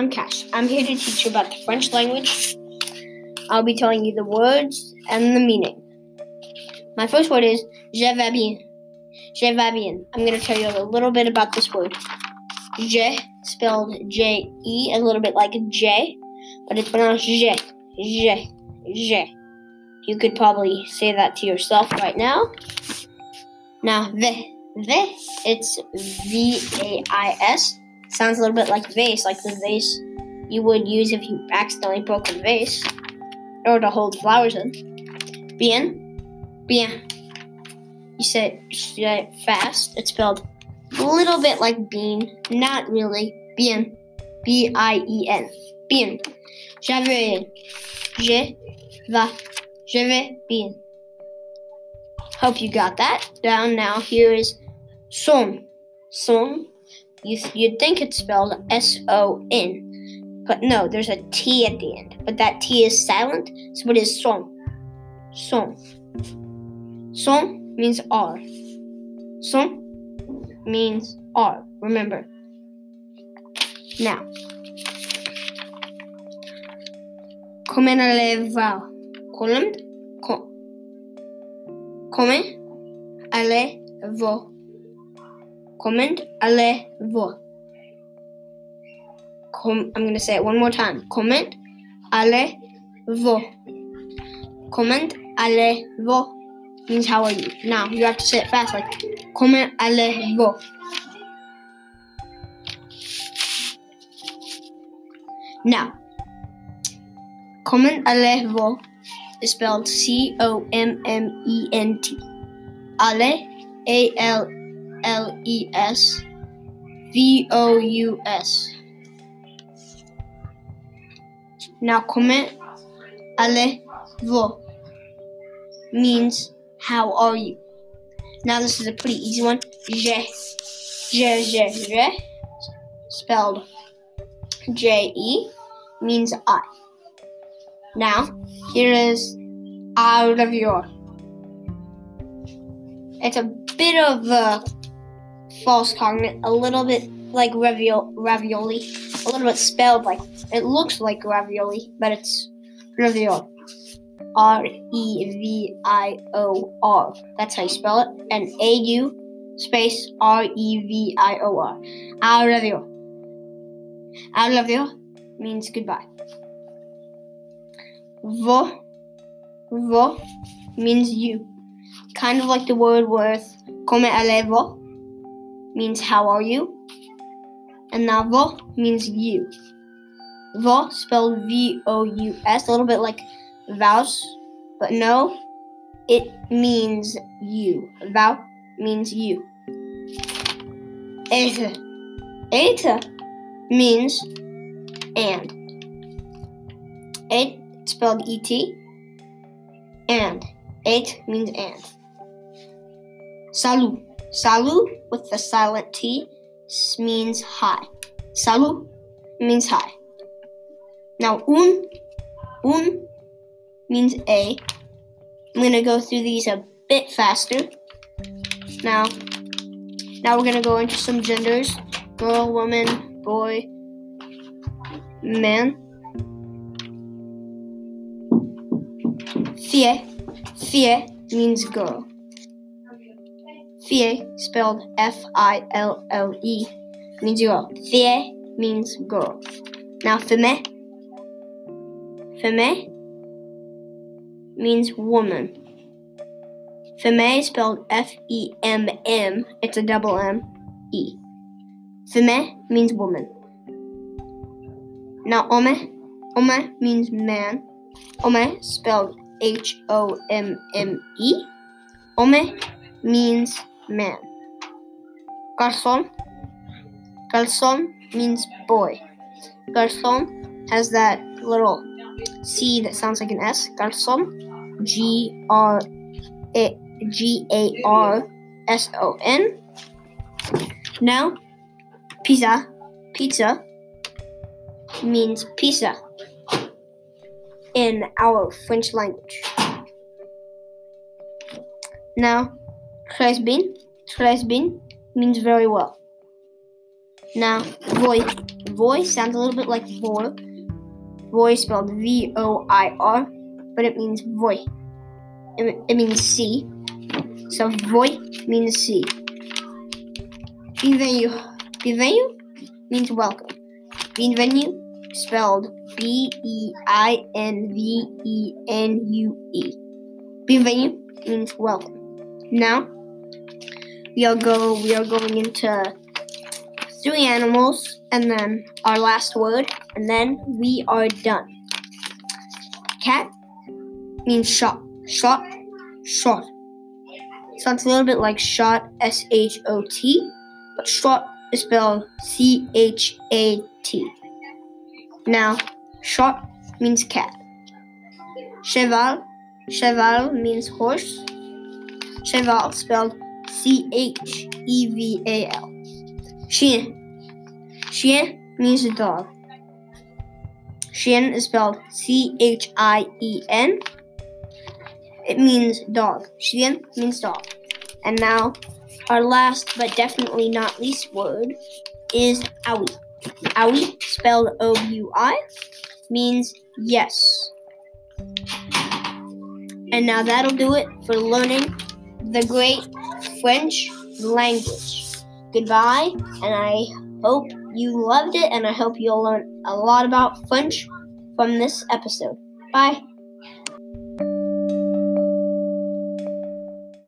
I'm Cash. I'm here to teach you about the French language. I'll be telling you the words and the meaning. My first word is je vais bien. Je vais bien. I'm going to tell you a little bit about this word. Je, spelled J E, a little bit like J, but it's pronounced je. Je. Je. You could probably say that to yourself right now. Now, v. V, it's V A I S. Sounds a little bit like vase, like the vase you would use if you accidentally broke a vase or to hold flowers in. Bien, bien. You say, it fast. It's spelled a little bit like bean, not really. Bien, B I E N. Bien. J'avais, je va, je vais bien. Hope you got that down. Now here is son. Son you you'd think it's spelled S O N, but no, there's a T at the end. But that T is silent, so it is son. Son. Son means R. Son means R. Remember. Now, comment allez-vous? Comment? Comment allez-vous? Comment allez-vous? Com- I'm going to say it one more time. Comment allez-vous? Comment allez-vous? Means how are you? Now you have to say it fast, like comment allez-vous? Now, comment allez-vous is spelled C O M M E N T. Ale, A L L E S V O U S. Now, comment allez-vous means how are you? Now, this is a pretty easy one. Je, je, je, je, spelled J E, means I. Now, here is out of your. It's a bit of a false cognate, a little bit like ravioli, ravioli, a little bit spelled like it looks like ravioli, but it's ravioli. R E V I O R. That's how you spell it. And A U space R E V I O R. Au revoir. Au revoir means goodbye. Vo, vo means you. Kind of like the word worth. Come allez-vous means how are you? And now vo means you. Vo spelled V O U S, a little bit like vows, but no, it means you. Vow means you. Eta. Eta means and. It spelled E T. And. It means and. Salut. Salut with the silent T means hi. Salut means hi. Now, un, un means a. I'm gonna go through these a bit faster. Now, now we're gonna go into some genders: girl, woman, boy, man. Fie, fie means girl. Fie, spelled F I L L E, means girl. Fie means girl. Now, femme, femme means woman. Femme spelled F E M M, it's a double M E. Femme means woman. Now, homme, homme means man. Homme spelled H O M M E. Homme means man. Garçon. Garçon means boy. Garçon has that little C that sounds like an S. Garçon. G R A G A R S O N. Now, pizza. Pizza means pizza in our French language. Now, très bien, très bien means very well. Now, voi, Voy sounds a little bit like vor. Voy spelled V O I R, but it means voy. It, it means see. So voy means see. Bienvenue. Bienvenue means welcome. Bienvenue spelled B E I N V E N U E. Bienvenue means welcome. Now we are go we are going into three animals and then our last word and then we are done. Cat means shot. Shot. Shot. Sounds a little bit like shot S H O T, but shot is spelled C H A T. Now, shot means cat. Cheval. Cheval means horse. Cheval spelled C H E V A L. Chien. Chien means a dog. Chien is spelled C H I E N. It means dog. Chien means dog. And now, our last but definitely not least word is owie. Owie, spelled O U I, means yes. And now that'll do it for learning the great French language. Goodbye, and I hope you loved it, and I hope you'll learn a lot about French from this episode. Bye.